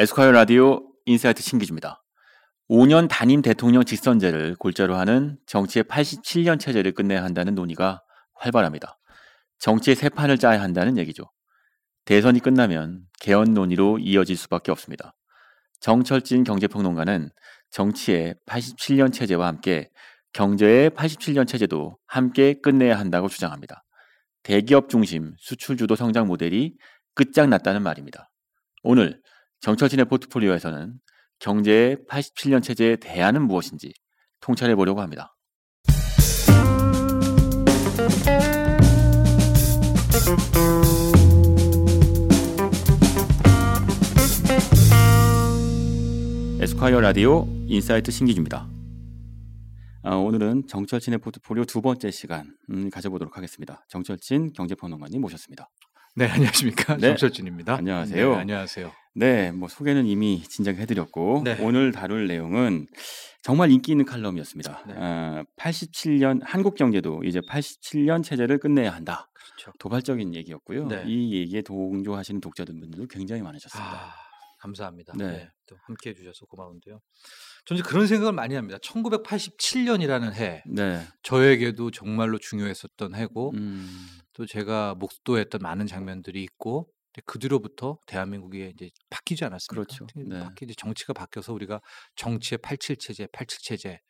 Esquire 라디오 Insight 신기주입니다. 5년 단임 대통령 직선제를 골자로 하는 정치의 87년 체제를 끝내야 한다는 논의가 활발합니다. 정치의 새 판을 짜야 한다는 얘기죠. 대선이 끝나면 개헌 논의로 이어질 수밖에 없습니다. 정철진 경제평론가는 정치의 87년 체제와 함께 경제의 87년 체제도 함께 끝내야 한다고 주장합니다. 대기업 중심 수출 주도 성장 모델이 끝장났다는 말입니다. 오늘 정철진의 포트폴리오에서는 경제의 87년 체제의 대안은 무엇인지 통찰해 보려고 합니다. Esquire 라디오 Insight 신기주입니다. 아, 오늘은 정철진의 포트폴리오 두 번째 시간 음, 가져보도록 하겠습니다. 정철진 경제평론가님 모셨습니다. 네, 안녕하십니까. 네. 정철진입니다. 안녕하세요. 네, 안녕하세요. 네, 뭐 소개는 이미 진작에 해드렸고 네. 오늘 다룰 내용은 정말 인기 있는 칼럼이었습니다. 네. 아, 87년 한국 경제도 이제 87년 체제를 끝내야 한다. 그렇죠. 도발적인 얘기였고요. 네. 이 얘기에 동조하시는 독자들분들도 굉장히 많으셨습니다. 아, 감사합니다. 네. 네. 또 함께 해 주셔서 고마운데요. 저는 그런 생각을 많이 합니다. 1987년이라는 해, 네, 저에게도 정말로 중요했었던 해고, 음, 또 제가 목도했던 많은 장면들이 있고, 그 뒤로부터 대한민국이 이제 바뀌지 않았습니까? 그렇죠. 네. 바뀌 이제 정치가 바뀌어서 우리가 정치의 87 체제, 87 체제,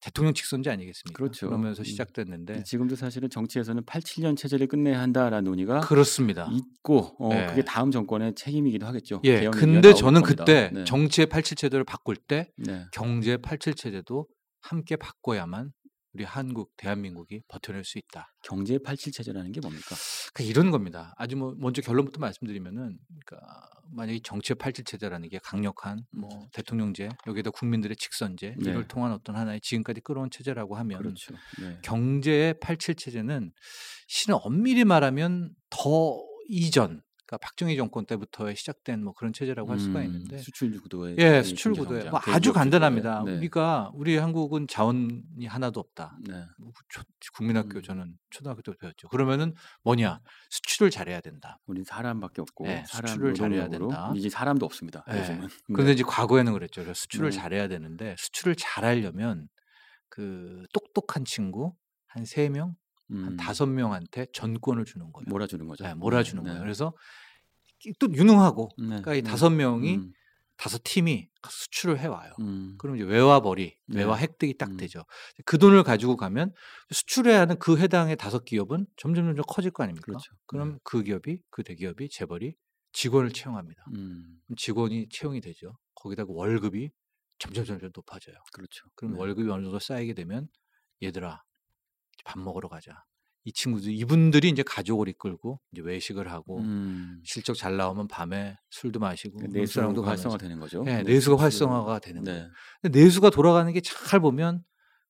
대통령 직선제 아니겠습니까? 그렇죠. 그러면서 음. 시작됐는데 지금도 사실은 정치에서는 87년 체제를 끝내야 한다라는 논의가 그렇습니다. 있고 어, 네. 그게 다음 정권의 책임이기도 하겠죠. 예, 근데 저는 겁니다. 그때 네. 정치의 87 체제를 바꿀 때 네. 경제 87 체제도 함께 바꿔야만 우리 한국 대한민국이 버텨낼 수 있다. 경제 87 체제라는 게 뭡니까? 그러니까 이런 겁니다. 아주 뭐 먼저 결론부터 말씀드리면은 그러니까 만약에 정치의 87 체제라는 게 강력한 뭐 대통령제 여기에다 국민들의 직선제 네. 이걸 통한 어떤 하나의 지금까지 끌어온 체제라고 하면 그렇죠. 네. 경제의 87 체제는 실은 엄밀히 말하면 더 이전 그러니까 박정희 정권 때부터 시작된 뭐 그런 체제라고 할 수가 음, 있는데 수출 구도의 예, 이 수출 경제 구도에 뭐 아주 구도에. 간단합니다. 네. 우리가 우리 한국은 자원이 하나도 없다. 네. 뭐 초- 국민학교 음. 저는 초등학교 때 배웠죠. 그러면은 뭐냐 수출을 잘해야 된다. 우리 사람밖에 없고 네, 사람 수출을 잘해야 된다. 이제 사람도 없습니다. 네. 요즘은. 그런데 이제 과거에는 그랬죠. 그래서 수출을 네. 잘해야 되는데 수출을 잘하려면 그 똑똑한 친구 한 세 명, 한 음, 다섯 명한테 전권을 주는 거예요. 몰아주는 거죠. 네, 몰아주는 네. 거예요. 그래서 또 유능하고 네. 그러니까 이 네. 다섯 명이 음, 다섯 팀이 수출을 해와요. 음, 그럼 이제 외화벌이, 네. 외화 획득이 딱 음. 되죠. 그 돈을 가지고 가면 수출해야 하는 그 해당의 다섯 기업은 점점 점점 커질 거 아닙니까? 그렇죠. 그럼 그 기업이, 그 대기업이, 재벌이 직원을 채용합니다. 음, 직원이 채용이 되죠. 거기다가 월급이 점점 점점 높아져요. 그렇죠. 그럼 네. 월급이 어느 정도 쌓이게 되면 얘들아 밥 먹으러 가자. 이 친구들 이분들이 이제 가족을 이끌고 이제 외식을 하고 음, 실적 잘 나오면 밤에 술도 마시고 가면서 활성화되는 거죠. 네, 네, 내수가. 활성화가 되는 거예요. 네. 근데 내수가 돌아가는 게 잘 보면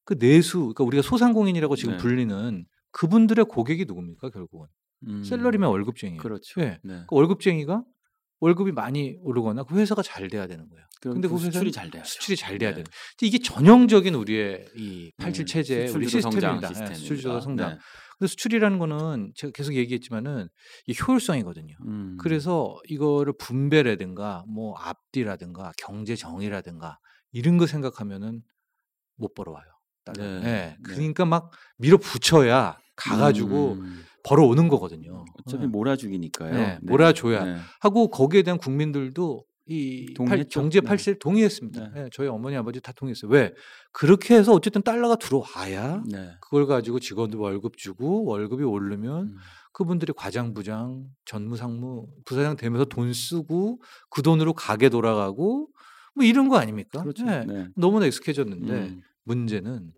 그 내수, 그러니까 우리가 소상공인이라고 지금 네. 불리는 그분들의 고객이 누굽니까 결국은 음, 셀러리맨 월급쟁이예요. 그렇죠. 네. 네. 그 월급쟁이가 월급이 많이 오르거나 그 회사가 잘 돼야 되는 거예요. 근데 그 그 수출이 잘 돼야죠. 수출이 잘 돼야 네. 되는. 이게 전형적인 우리의 이 네, 87 체제의 우리 수출 주도 성장 시스템입니다. 네. 수출 주도 성장. 네. 근데 수출이라는 거는 제가 계속 얘기했지만은 이 효율성이거든요. 음, 그래서 이거를 분배라든가 뭐 앞뒤라든가 경제 정의라든가 이런 거 생각하면은 못 벌어와요. 네, 예. 네. 그러니까 막 밀어붙여야 가가지고 음, 벌어오는 거거든요. 어차피 예. 몰아주기니까요. 네, 몰아줘야. 네. 하고 거기에 대한 국민들도 이. 팔- 경제 네. 87 동의했습니다. 네. 예, 저희 어머니 아버지 다 동의했어요. 왜? 그렇게 해서 어쨌든 달러가 들어와야 네. 그걸 가지고 직원들 월급 주고 월급이 오르면 음, 그분들이 과장 부장 전무상무 부사장 되면서 돈 쓰고 그 돈으로 가게 돌아가고 뭐 이런 거 아닙니까? 그렇죠. 네. 네. 너무나 익숙해졌는데 음, 문제는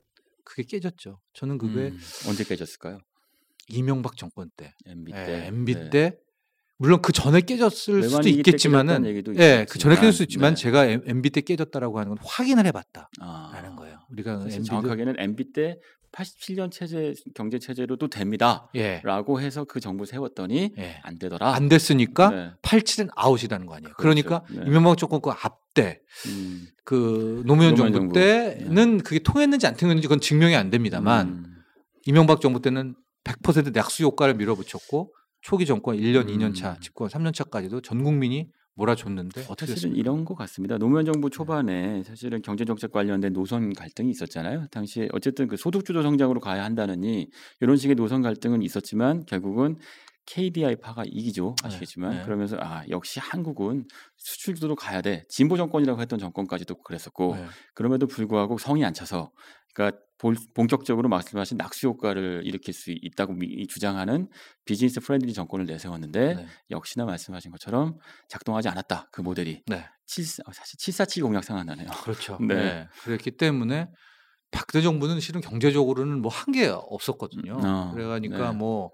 그게 깨졌죠. 저는 그게 음, 언제 깨졌을까요? 이명박 정권 때, MB 예, 때. MB 네. 때 물론 그 전에 깨졌을 수도 있겠지만은 예, 그 전에 깨질 수 있지만, 네. 제가 MB 때 깨졌다라고 하는 건 확인을 해봤다라는 아, 거예요. 우리가 사실 MB 정확하게는 MB 때 87년 체제 경제 체제로도 됩니다. 예, 라고 해서 그 정부 세웠더니 예. 안 되더라. 안 됐으니까 네. 87은 아웃이라는 거 아니에요. 그렇죠. 그러니까 네. 이명박 정권 그 앞때 음, 그 노무현 노무현 정부 정부. 네. 때는 그게 통했는지 안 통했는지 그건 증명이 안 됩니다만 음, 이명박 정부 때는 100% 낙수 효과를 밀어붙였고 초기 정권 1년, 음. 2년 차, 집권 3년 차까지도 전 국민이 몰아줬는데 사실은 됐습니까? 이런 것 같습니다. 노무현 정부 초반에 사실은 경제 정책 관련된 노선 갈등이 있었잖아요. 당시에 어쨌든 그 소득 주도 성장으로 가야 한다느니 이런 식의 노선 갈등은 있었지만 결국은 KDI파가 이기죠. 아시겠지만 네, 네. 그러면서 아 역시 한국은 수출 주도로 가야 돼. 진보 정권이라고 했던 정권까지도 그랬었고 네. 그럼에도 불구하고 성이 안 차서 그러니까 볼- 본격적으로 말씀하신 낙수 효과를 일으킬 수 있다고 미- 주장하는 business friendly 정권을 내세웠는데 네. 역시나 말씀하신 것처럼 작동하지 않았다 그 모델이 네. 7, 사실 747 공약 생각나네요. 그렇죠. 네. 네. 그랬기 때문에 박대 정부는 실은 경제적으로는 뭐 한 게 없었거든요. 어, 그래가니까 네. 뭐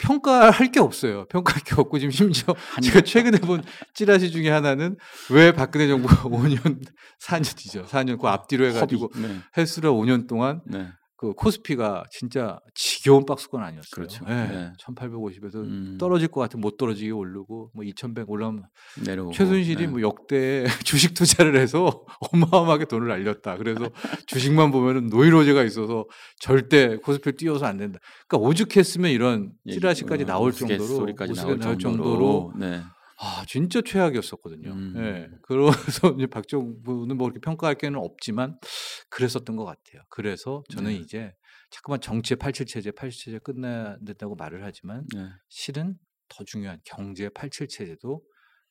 평가할 게 없어요. 평가할 게 없고 지금 심지어 제가 없다. 최근에 본 찌라시 중에 하나는 왜 박근혜 정부가 5년 4년이죠. 4년 그 앞뒤로 해가지고. 네. 헬스를 5년 동안 네. 그 코스피가 진짜 지겨운 박스권 아니었어요. 그렇죠. 네. 네. 1850에서 음, 떨어질 것 같으면 못 떨어지게 오르고 뭐 2100 올라오면 내려오고. 최순실이 네. 뭐 역대 주식 투자를 해서 어마어마하게 돈을 날렸다. 그래서 주식만 보면은 노이로제가 있어서 절대 코스피를 띄워서 안 된다. 그러니까 오죽했으면 이런 찌라시까지 어, 나올 우스갯소리까지 정도로 나올 나올 정도로, 정도로 네. 아 진짜 최악이었었거든요. 음. 예. 그래서 이제 박정부는 뭐 이렇게 평가할 게는 없지만 그랬었던 것 같아요. 그래서 저는 네. 이제 자꾸만 정치의 87 체제, 87 체제 끝내야 된다고 말을 하지만 네. 실은 더 중요한 경제 87 체제도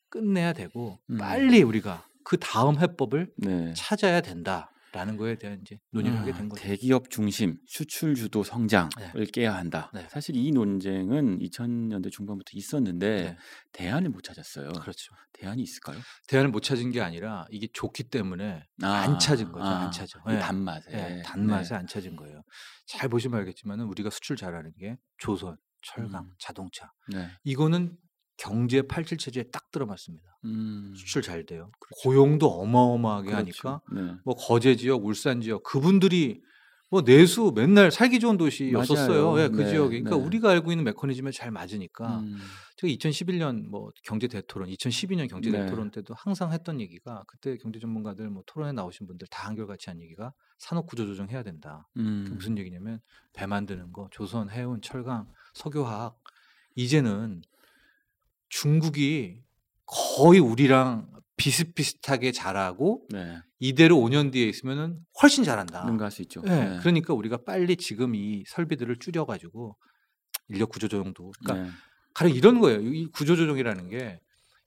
끝내야 되고 음. 빨리 우리가 그 다음 해법을 네. 찾아야 된다 라는 거에 대한 이제 논의를 하게 된 아, 거죠. 대기업 중심 수출 주도 성장을 네. 깨야 한다. 네. 사실 이 논쟁은 2000년대 중반부터 있었는데 네. 대안을 못 찾았어요. 그렇죠. 대안이 있을까요? 대안을 못 찾은 게 아니라 이게 좋기 때문에 아, 안 찾은 거죠. 아, 안 찾아. 이 네. 단맛에. 예, 단맛에 네. 안 찾은 거예요. 잘 보시면 알겠지만은 우리가 수출 잘하는 게 조선, 철강, 음. 자동차. 네. 이거는 경제 87 체제에 딱 들어맞습니다. 음. 수출 잘 돼요. 고용도 어마어마하게 하니까 그렇죠. 네. 뭐 거제 지역, 울산 지역 그분들이 뭐 내수 맨날 살기 좋은 도시였었어요. 예, 그 네, 지역이. 그러니까 네. 우리가 알고 있는 메커니즘에 잘 맞으니까 음. 제가 2011년 뭐 경제 대토론, 2012년 경제 네. 대토론 때도 항상 했던 얘기가 그때 경제 전문가들 뭐 토론에 나오신 분들 다 한결같이 한 얘기가 산업 구조 조정해야 된다. 음. 무슨 얘기냐면 배 만드는 거, 조선, 해운, 철강, 석유화학 이제는 중국이 거의 우리랑 비슷비슷하게 잘하고 네. 이대로 5년 뒤에 있으면은 훨씬 잘한다. 능가할 수 있죠. 네, 네. 그러니까 우리가 빨리 지금 이 설비들을 줄여가지고 인력 구조 조정도 그러니까 네. 가령 이런 거예요. 이 구조 조정이라는 게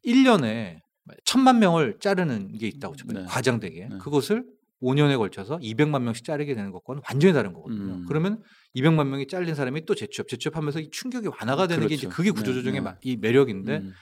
1년에 천만 명을 자르는 게 있다고 쳐요. 네. 과장되게. 네. 그것을 5년에 걸쳐서 200만 명씩 자르게 되는 것과는 완전히 다른 거거든요. 음. 그러면 200만 명이 잘린 사람이 또 재취업, 재취업하면서 이 충격이 완화가 되는 게 이제 그렇죠. 그게 구조 조정의 네, 마- 이 매력인데 음.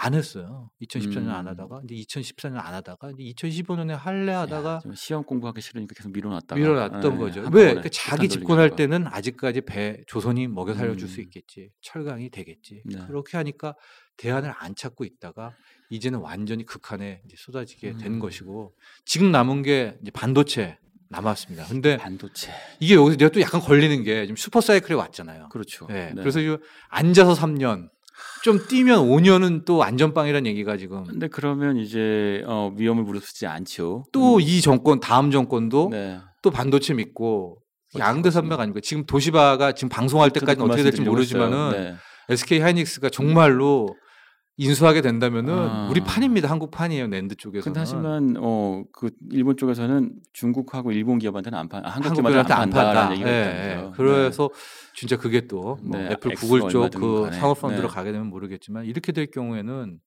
안 했어요. 2014년 안 음. 하다가 이제 2014년 안 하다가 이제 2015년에 할래 하다가 야, 좀 시험 공부하기 싫으니까 계속 밀어놨다가 밀어놨던 네, 거죠. 한꺼번에 왜? 그 자기 집권할. 때는 아직까지 배 조선이 먹여 살려줄 수 음. 있겠지. 철강이 되겠지. 네. 그렇게 하니까 대안을 안 찾고 있다가 이제는 완전히 극한에 쏟아지게 된 음. 것이고 지금 남은 게 이제 반도체 남았습니다. 근데 반도체 이게 여기서 내가 또 약간 걸리는 게 지금 슈퍼 사이클이 왔잖아요. 그렇죠. 네. 네. 그래서 지금 앉아서 3년 좀 뛰면 5년은 또 안전빵이라는 얘기가 지금 근데 그러면 이제 어, 위험을 무릅쓰지 않죠. 또이 정권 다음 정권도 네. 또 반도체 믿고 그렇죠. 양대 산맥 아닙니까? 지금 도시바가 지금 방송할 때까지는 저도 그 어떻게 될지 모르지만은. 네. SK 하이닉스가 정말로 인수하게 된다면은 아. 우리 판입니다. 한국 판이에요. 낸드 쪽에서는. 근데 하지만 어 그 일본 쪽에서는 중국하고 일본 기업한테는 안 판, 아, 한국 기업한테 안 안 판다라는. 얘기가 예. 예. 그래서 진짜 그게 또뭐 네, 애플, 구글 쪽 그. 상업 펀드로 네. 가게 되면 모르겠지만 이렇게 될 경우에는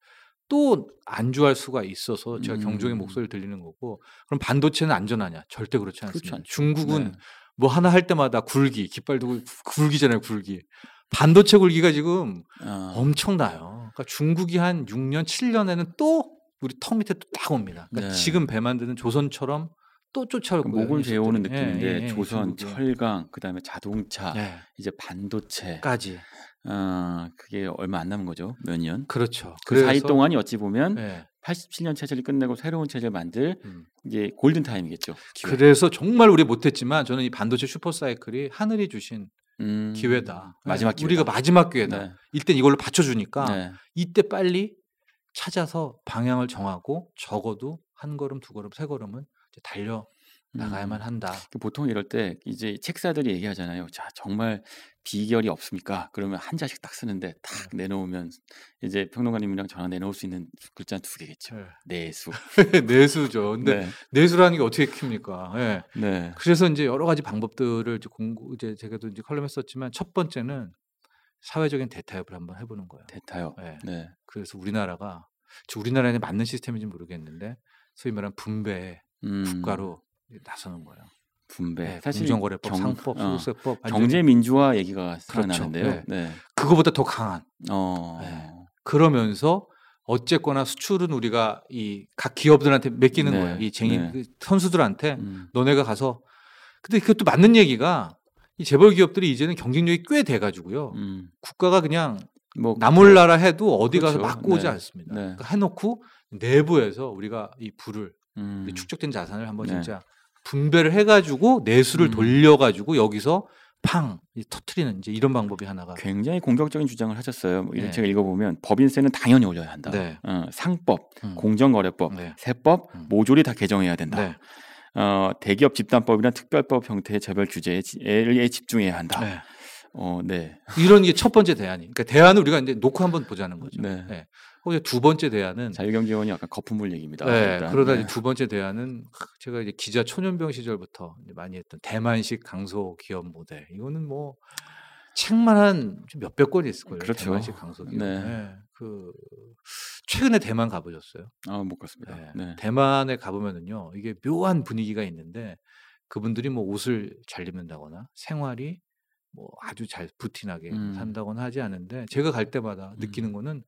또 안주할 수가 있어서 제가 음. 경종의 목소리를 들리는 거고 그럼 반도체는 안전하냐? 절대 그렇지 않습니다. 않죠. 중국은 네. 뭐 하나 할 때마다 굴기, 깃발 두고 굴기잖아요, 굴기. 반도체 굴기가 지금 어, 엄청나요. 그러니까 중국이 한 6년, 7년에는 또 우리 턱 밑에 또 딱 옵니다. 그러니까 네. 지금 배 만드는 조선처럼 또 쫓아올 거예요. 목을 베어오는 녀석들이. 느낌인데 예, 예, 예, 조선, 중국이. 철강, 그다음에 자동차, 예, 이제 반도체, 까지. 어, 그게 얼마 안 남은 거죠. 몇 년. 그렇죠. 그 사이 동안이 어찌 보면 예, 87년 체제를 끝내고 새로운 체제를 만들 음. 이게 골든 타임이겠죠. 기회. 그래서 정말 우리 못했지만 저는 이 반도체 슈퍼 사이클이 하늘이 주신 음, 기회다. 마지막 예, 기회다. 우리가 마지막 기회다. 네. 이때 이걸로 받쳐주니까 네. 이때 빨리 찾아서 방향을 정하고 적어도 한 걸음, 두 걸음, 세 걸음은 이제 달려 나가야만 한다. 그 보통 이럴 때 이제 책사들이 얘기하잖아요. 자, 정말 비결이 없습니까? 그러면 한 자씩 딱 쓰는데 딱 내놓으면 이제 평론가님이랑 저랑 내놓을 수 있는 글자 두 개겠죠. 내수. 내수죠. 근데 네. 내수라는 게 어떻게 킵니까? 예. 네. 그래서 이제 여러 가지 방법들을 이제 공부 이제 제가도 이제 컬럼에 썼지만 첫 번째는 사회적인 대타협을 한번 해보는 거예요. 대타요. 예. 네. 그래서 우리나라가 저 우리나라에 맞는 시스템인지 모르겠는데 소위 말하는 분배 음, 국가로 나서는 거예요. 분배. 네, 사실 공정거래법, 경- 상법, 어, 소득세법 완전히 경제 민주화 얘기가 그렇죠. 생각나는데요. 네. 네. 그거보다 더 강한. 어. 네. 그러면서 어쨌거나 수출은 우리가 이 각 기업들한테 맡기는 네, 거예요. 이 쟁이 네. 그 선수들한테 음, 너네가 가서 근데 그것도 맞는 얘기가 이 재벌 기업들이 이제는 경쟁력이 꽤 돼가지고요. 음. 국가가 그냥 뭐 나몰라라 해도 어디 가서 그렇죠. 막고 오지 네. 않습니다. 네. 그러니까 해놓고 내부에서 우리가 이 부를 음, 축적된 자산을 한번 네. 진짜 분배를 해가지고 내수를 음. 돌려가지고 여기서 팡이 터트리는 이제 이런 방법이 하나가 굉장히 공격적인 주장을 하셨어요. 뭐 이런 네. 제가 읽어보면 법인세는 당연히 올려야 한다. 네. 어, 상법, 음. 공정거래법, 네. 세법 음. 모조리 다 개정해야 된다. 네. 어, 대기업 집단법이나 특별법 형태의 처벌 규제에 집중해야 한다. 네. 어, 네. 이런 게 첫 번째 대안이. 그러니까 대안을 우리가 이제 놓고 한번 보자는 거죠. 네. 네. 두 번째 대안은 자유경제원이 약간 거품물 얘기입니다. 네, 일단. 그러다 네. 두 번째 대안은 제가 이제 기자 초년병 시절부터 많이 했던 대만식 강소 기업 모델. 이거는 뭐 책만 한 몇백 권 있을 거예요. 그렇죠. 대만식 강소 기업. 네. 네. 그 최근에 대만 가보셨어요? 아, 못 갔습니다. 네. 네. 대만에 가보면은요, 이게 묘한 분위기가 있는데 그분들이 뭐 옷을 잘 입는다거나 생활이 뭐 아주 잘 부티나게 음. 산다거나 하지 않은데 제가 갈 때마다 음. 느끼는 거는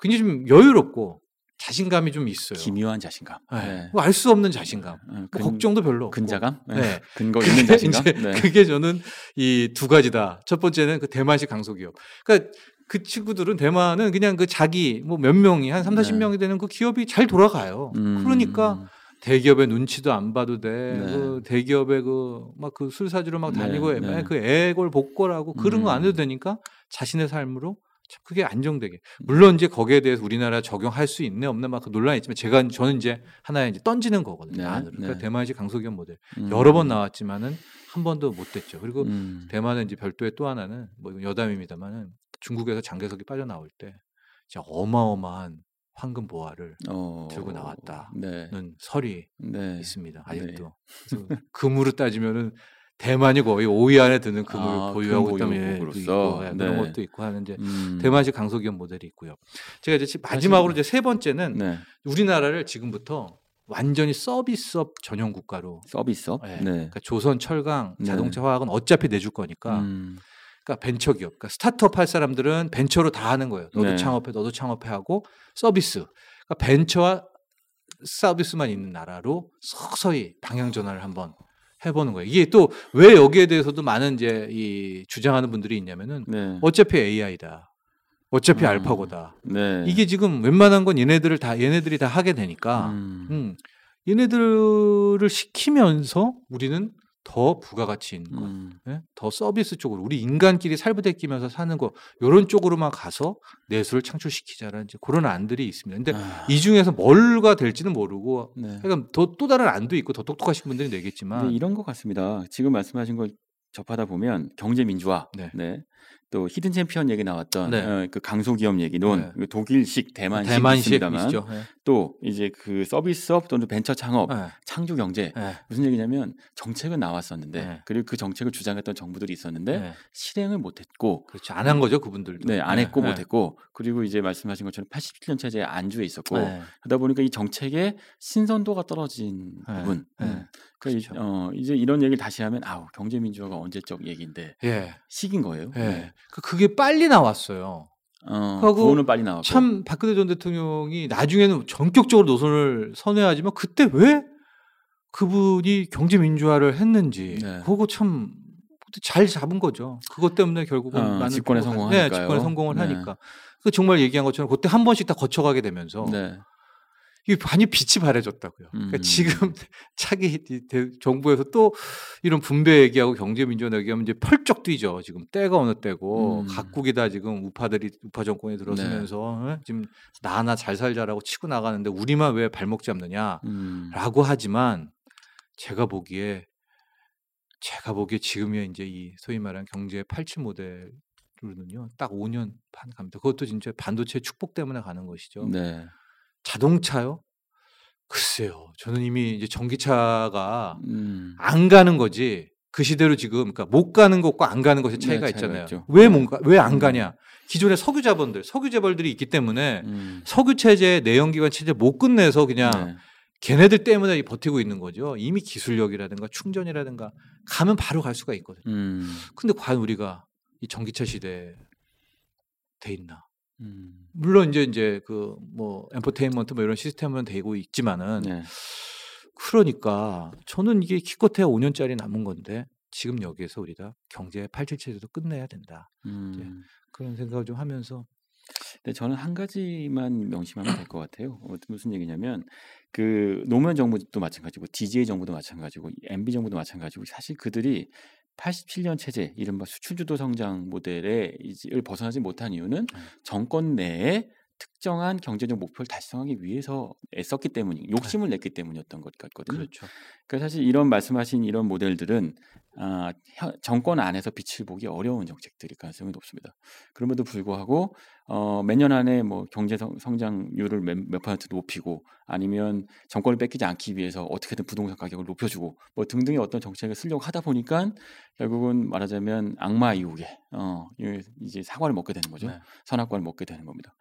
굉장히 좀 여유롭고 자신감이 좀 있어요. 기묘한 자신감. 네. 알수 없는 자신감. 어, 뭐 근- 걱정도 별로 없고. 근자감? 네. 근거 있는 자신감? 네. 그게 저는 이 두 가지다. 첫 번째는 그 대만식 강소기업. 그러니까 그 친구들은 대만은 그냥 그 자기 뭐 몇 명이 한 3, 40명이 되는 그 기업이 잘 돌아가요. 음, 그러니까 대기업의 눈치도 안 봐도 돼. 네. 그 대기업의 그 막 그 술 사주러 막 네, 다니고 네. 네. 그 애골 복골하고 그런 거 안 해도 음. 되니까 자신의 삶으로 참 그게 안정되게. 물론 이제 거기에 대해서 우리나라 적용할 수 있네 없네 막그 논란이 있지만 제가 저는 이제 하나의 이제 던지는 거거든요. 네. 그러니까 네. 대만식 강소기업 모델 음. 여러 번 나왔지만은 한 번도 못 됐죠. 그리고 음. 대만은 이제 별도의 또 하나는 뭐 여담입니다만은 중국에서 장개석이 빠져나올 때 진짜 어마어마한 황금 보화를 어, 들고 나왔다는 네. 설이 네. 있습니다. 아직도 그래서 금으로 따지면은 대만이 거의 5위 안에 드는 금을 아, 보유하고 금 있다면. 있고, 예, 그런 네. 것도 있고 하는데 음. 대만식 강소기업 모델이 있고요. 제가 이제 마지막으로 이제 세 번째는 네. 우리나라를 지금부터 완전히 서비스업 전용 국가로 서비스업. 예, 네. 그러니까 조선, 철강, 네. 자동차, 화학은 어차피 내줄 거니까 음. 그러니까 벤처 기업, 그러니까 스타트업 할 사람들은 벤처로 다 하는 거예요. 너도 네. 창업해, 너도 창업해 하고 서비스. 그러니까 벤처와 서비스만 있는 나라로 서서히 방향 전환을 한번 해보는 거예요. 이게 또 왜 여기에 대해서도 많은 이제 이 주장하는 분들이 있냐면은 네. 어차피 AI다. 어차피 음. 알파고다. 네. 이게 지금 웬만한 건 얘네들을 다 얘네들이 다 하게 되니까 음. 음, 얘네들을 시키면서 우리는 더 부가가치 있는 거, 음. 예? 더 서비스 쪽으로 우리 인간끼리 살부대끼면서 사는 거 이런 쪽으로만 가서 내수를 창출시키자라는 이제 그런 안들이 있습니다. 근데 아, 이 중에서 뭘가 될지는 모르고 네. 그러니까 더, 또 다른 안도 있고 더 똑똑하신 분들이 내겠지만 근데 이런 것 같습니다. 지금 말씀하신 걸 접하다 보면 경제 민주화, 네. 네. 또 hidden champion 얘기 나왔던 네. 어, 그 강소기업 얘기론, 네. 그 독일식, 대만식 대만식 있습니다만 있죠. 예. 또 이제 그 서비스업 또는 벤처 창업, 예. 창조 경제 예. 무슨 얘기냐면 정책은 나왔었는데 네. 그리고 그 정책을 주장했던 정부들이 있었는데 예. 실행을 못했고 그렇죠. 안 한 거죠 그분들도. 네, 안 예. 했고 예. 못했고 그리고 이제 말씀하신 것처럼 87년 체제에 안주해 있었고 예. 그러다 보니까 이 정책의 신선도가 떨어진 네, 부분. 네, 음. 이- 그렇죠. 어, 이제 이런 얘기를 다시 하면 아우 경제 민주화가 언제적 얘기인데 예. 시긴 거예요. 예. 네. 그- 그게 빨리 나왔어요. 어, 구호는 빨리 나왔고. 참 박근혜 전 대통령이 나중에는 전격적으로 노선을 선회하지만 그때 왜 그분이 경제 민주화를 했는지 네. 그거 참 잘 잡은 거죠. 그것 때문에 결국은 어, 많은 집권에 성공하니까요. 네, 집권에 성공을 네. 하니까. 그 정말 얘기한 것처럼 그때 한 번씩 다 거쳐가게 되면서 네. 이게 많이 빛이 바래졌다고요. 그러니까 음. 지금 차기 정부에서 또 이런 분배 얘기하고 경제 민주화 얘기하면 이제 펄쩍 뛰죠. 지금 때가 어느 때고 음. 각국이 다 지금 우파들이 우파 정권이 들어서면서 어? 지금 나 하나 잘 살자라고 치고 나가는데 우리만 왜 발목 잡느냐라고 음. 하지만 제가 보기에 제가 보기에 지금의 이제 이 소위 말하는 경제 87 모델 로는요. 딱 5년 반 갑니다. 그것도 진짜 반도체 축복 때문에 가는 것이죠. 네. 자동차요? 글쎄요. 저는 이미 이제 전기차가 음. 안 가는 거지. 그 시대로 지금 그러니까 못 가는 것과 안 가는 것의 네, 차이가 차이가 있잖아요. 있죠. 왜 네. 뭔가 왜안 음. 가냐? 기존의 석유 자본들, 석유 재벌들이 있기 때문에 음. 석유 체제, 내연기관 체제 못 끝내서 그냥 네. 걔네들 때문에 버티고 있는 거죠. 이미 기술력이라든가 충전이라든가 가면 바로 갈 수가 있거든요. 음. 근데 과연 우리가 이 전기차 시대에 돼 있나? 음. 물론 이제 이제 그 뭐 엔터테인먼트 뭐 이런 시스템은 되고 있지만은 네. 그러니까 저는 이게 기껏해야 5년짜리 남은 건데 지금 여기에서 우리가 경제 87 체제도 끝내야 된다. 음. 그런 생각을 좀 하면서 근데 저는 한 가지만 명심하면 될 것 같아요. 어, 무슨 얘기냐면 그 노무현 정부도 마찬가지고 DJ 정부도 마찬가지고 MB 정부도 마찬가지고 사실 그들이 87년 체제 이른바 수출주도 성장 모델을 벗어나지 못한 이유는 음. 정권 내에 특정한 경제적 목표를 달성하기 위해서 애썼기 때문이 욕심을 냈기 때문이었던 것 같거든요. 그렇죠. 그러니까 사실 이런 말씀하신 이런 모델들은 아, 현- 정권 안에서 빛을 보기 어려운 정책들일 가능성이 높습니다. 그럼에도 불구하고 어, 몇년 안에 뭐 경제 성, 성장률을 몇, 몇 퍼센트 높이고 아니면 정권을 뺏기지 않기 위해서 어떻게든 부동산 가격을 높여주고 뭐 등등의 어떤 정책을 쓰려고 하다 보니까 결국은 말하자면 악마 이후에 어, 이제 사과를 먹게 되는 거죠. 네. 선악과를 먹게 되는 겁니다.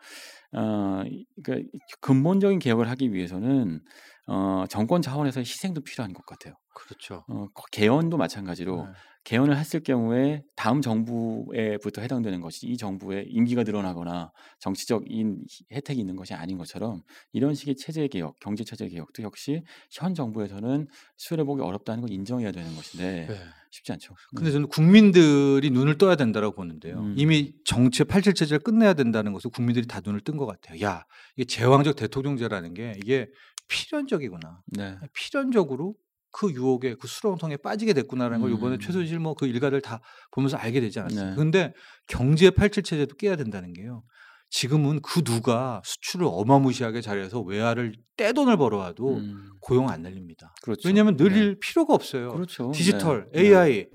어, 그러니까 근본적인 개혁을 하기 위해서는 어, 정권 차원에서 희생도 필요한 것 같아요. 그렇죠. 어, 거- 개헌도 마찬가지로 네. 개헌을 했을 경우에 다음 정부에부터 해당되는 것이 이 정부의 임기가 늘어나거나 정치적인 혜택이 있는 것이 아닌 것처럼 이런 식의 체제 개혁, 경제 체제 개혁도 역시 현 정부에서는 수혜를 보기 어렵다는 걸 인정해야 되는 것인데 네. 쉽지 않죠. 근데 저는 국민들이 눈을 떠야 된다고 보는데요. 음. 이미 정치 87 체제를 끝내야 된다는 것을 국민들이 다 눈을 뜬 것 같아요. 야, 이게 제왕적 대통령제라는 게 이게 필연적이구나. 네. 필연적으로 그 유혹에 그 수렁통에 빠지게 됐구나라는 걸 이번에 음. 최소실 뭐 그 일가를 다 보면서 알게 되지 않았어요. 네. 근데 경제 87 체제도 깨야 된다는 게요. 지금은 그 누가 수출을 어마무시하게 잘해서 외화를 떼돈을 벌어와도 음, 고용 안 늘립니다. 그렇죠. 왜냐하면 늘릴 네. 필요가 없어요. 그렇죠. 디지털, 네. AI.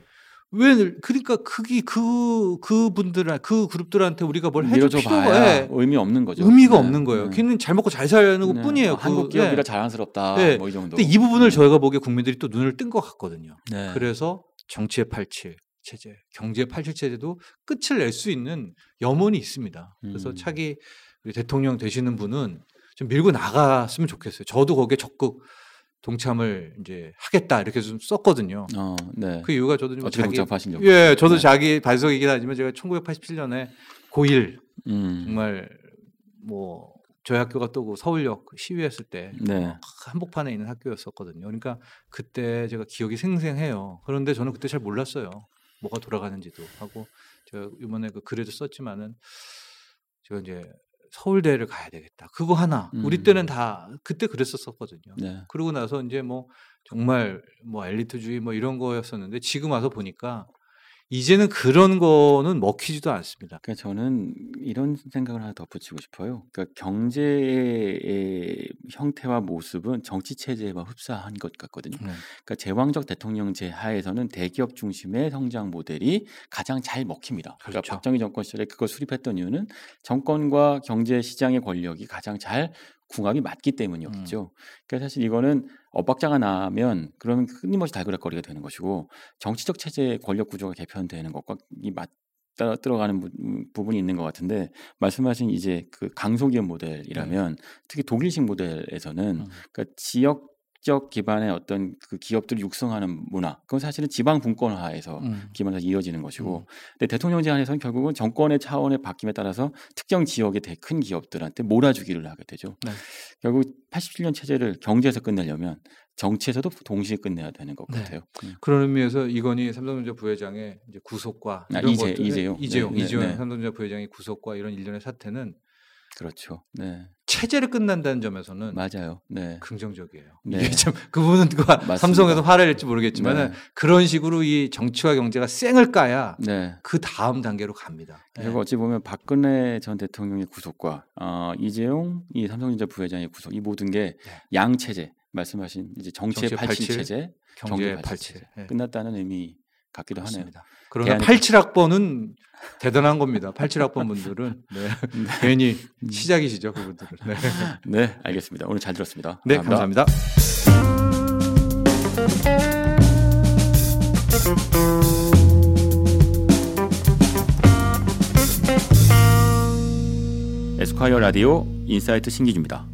왜 늘- 그러니까 그게 그 그분들 그 그룹들한테 우리가 뭘 해줄 밀어줘 필요가 예, 의미 없는 거죠. 의미가 네. 없는 거예요. 네. 걔는 잘 먹고 잘 사는 네. 것뿐이에요. 어, 한국 그, 기업이라 네. 자랑스럽다. 네. 뭐이 정도. 근데 이 부분을 네. 저희가 보기에 국민들이 또 눈을 뜬 것 같거든요. 네. 그래서 정치의 87 체제, 경제 87 체제도 끝을 낼 수 있는 염원이 있습니다. 그래서 음. 차기 대통령 되시는 분은 좀 밀고 나갔으면 좋겠어요. 저도 거기에 적극 동참을 이제 하겠다 이렇게 좀 썼거든요. 어, 네. 그 이유가 저도 좀 자기 복잡하신지. 예, 저도 네. 자기 반성이긴 하지만 제가 1987년에 고1 음. 정말 뭐 저희 학교가 또그 서울역 시위했을 때 네. 한복판에 있는 학교였었거든요. 그러니까 그때 제가 기억이 생생해요. 그런데 저는 그때 잘 몰랐어요. 뭐가 돌아가는지도 하고 제가 이번에 그 글에도 썼지만은 제가 이제 서울대를 가야 되겠다. 그거 하나. 우리 음. 때는 다 그때 그랬었거든요. 네. 그러고 나서 이제 뭐 정말 뭐 엘리트주의 뭐 이런 거였었는데 지금 와서 보니까 이제는 그런 거는 먹히지도 않습니다. 그러니까 저는 이런 생각을 하나 덧붙이고 싶어요. 그러니까 경제의 형태와 모습은 정치 체제와 흡사한 것 같거든요. 네. 그러니까 제왕적 대통령제 하에서는 대기업 중심의 성장 모델이 가장 잘 먹힙니다. 그러니까 그렇죠. 박정희 정권 시절에 그거 수립했던 이유는 정권과 경제 시장의 권력이 가장 잘 궁합이 맞기 때문이었겠죠. 그러니까 사실 이거는 엇박자가 나면 그러면 끊임없이 달그락거리가 되는 것이고 정치적 체제의 권력 구조가 개편되는 것과 이 맞 따라 들어가는 부, 부분이 있는 것 같은데 말씀하신 이제 그 강소기업 모델이라면 특히 독일식 모델에서는 음. 그러니까 지역 적 기반의 어떤 그 기업들을 육성하는 문화 그건 사실은 지방 분권화에서 음. 기반에서 이어지는 것이고 근데 대통령 제 안에서는 결국은 정권의 차원의 바뀜에 따라서 특정 지역의 대- 큰 기업들한테 몰아주기를 하게 되죠. 네. 결국 87년 체제를 경제에서 끝내려면 정치에서도 동시에 끝내야 되는 것 네. 같아요. 음. 그런 의미에서 이건희 삼성전자 부회장의 이제 구속과 아, 이런 이재- 것들, 이재용. 이재용, 네, 네, 이재용 네. 삼성전자 부회장의 구속과 이런 일련의 사태는 그렇죠. 네, 체제를 끝난다는 점에서는 맞아요. 네, 긍정적이에요. 네. 이게 참 맞습니다. 삼성에서 화를 낼지 모르겠지만 네. 은 그런 식으로 이 정치와 경제가 쌩을 까야 네. 그 다음 단계로 갑니다. 네. 그리고 어찌 보면 박근혜 전 대통령의 구속과 어, 이재용 이 삼성전자 부회장의 구속 이 모든 게 네. 양체제 말씀하신 이제 정치의 정치의 87 87, 체제, 경제 경제 87. 체제 예. 끝났다는 의미 같기도 하네요. 맞습니다. 그러나 대안이- 87학번은 대단한 겁니다. 87학번 분들은 네. 괜히 음. 시작이시죠, 그분들은. 네, 네, 알겠습니다. 오늘 잘 들었습니다. 네 감사합니다. 에스콰이어 라디오 인사이트 신기주입니다.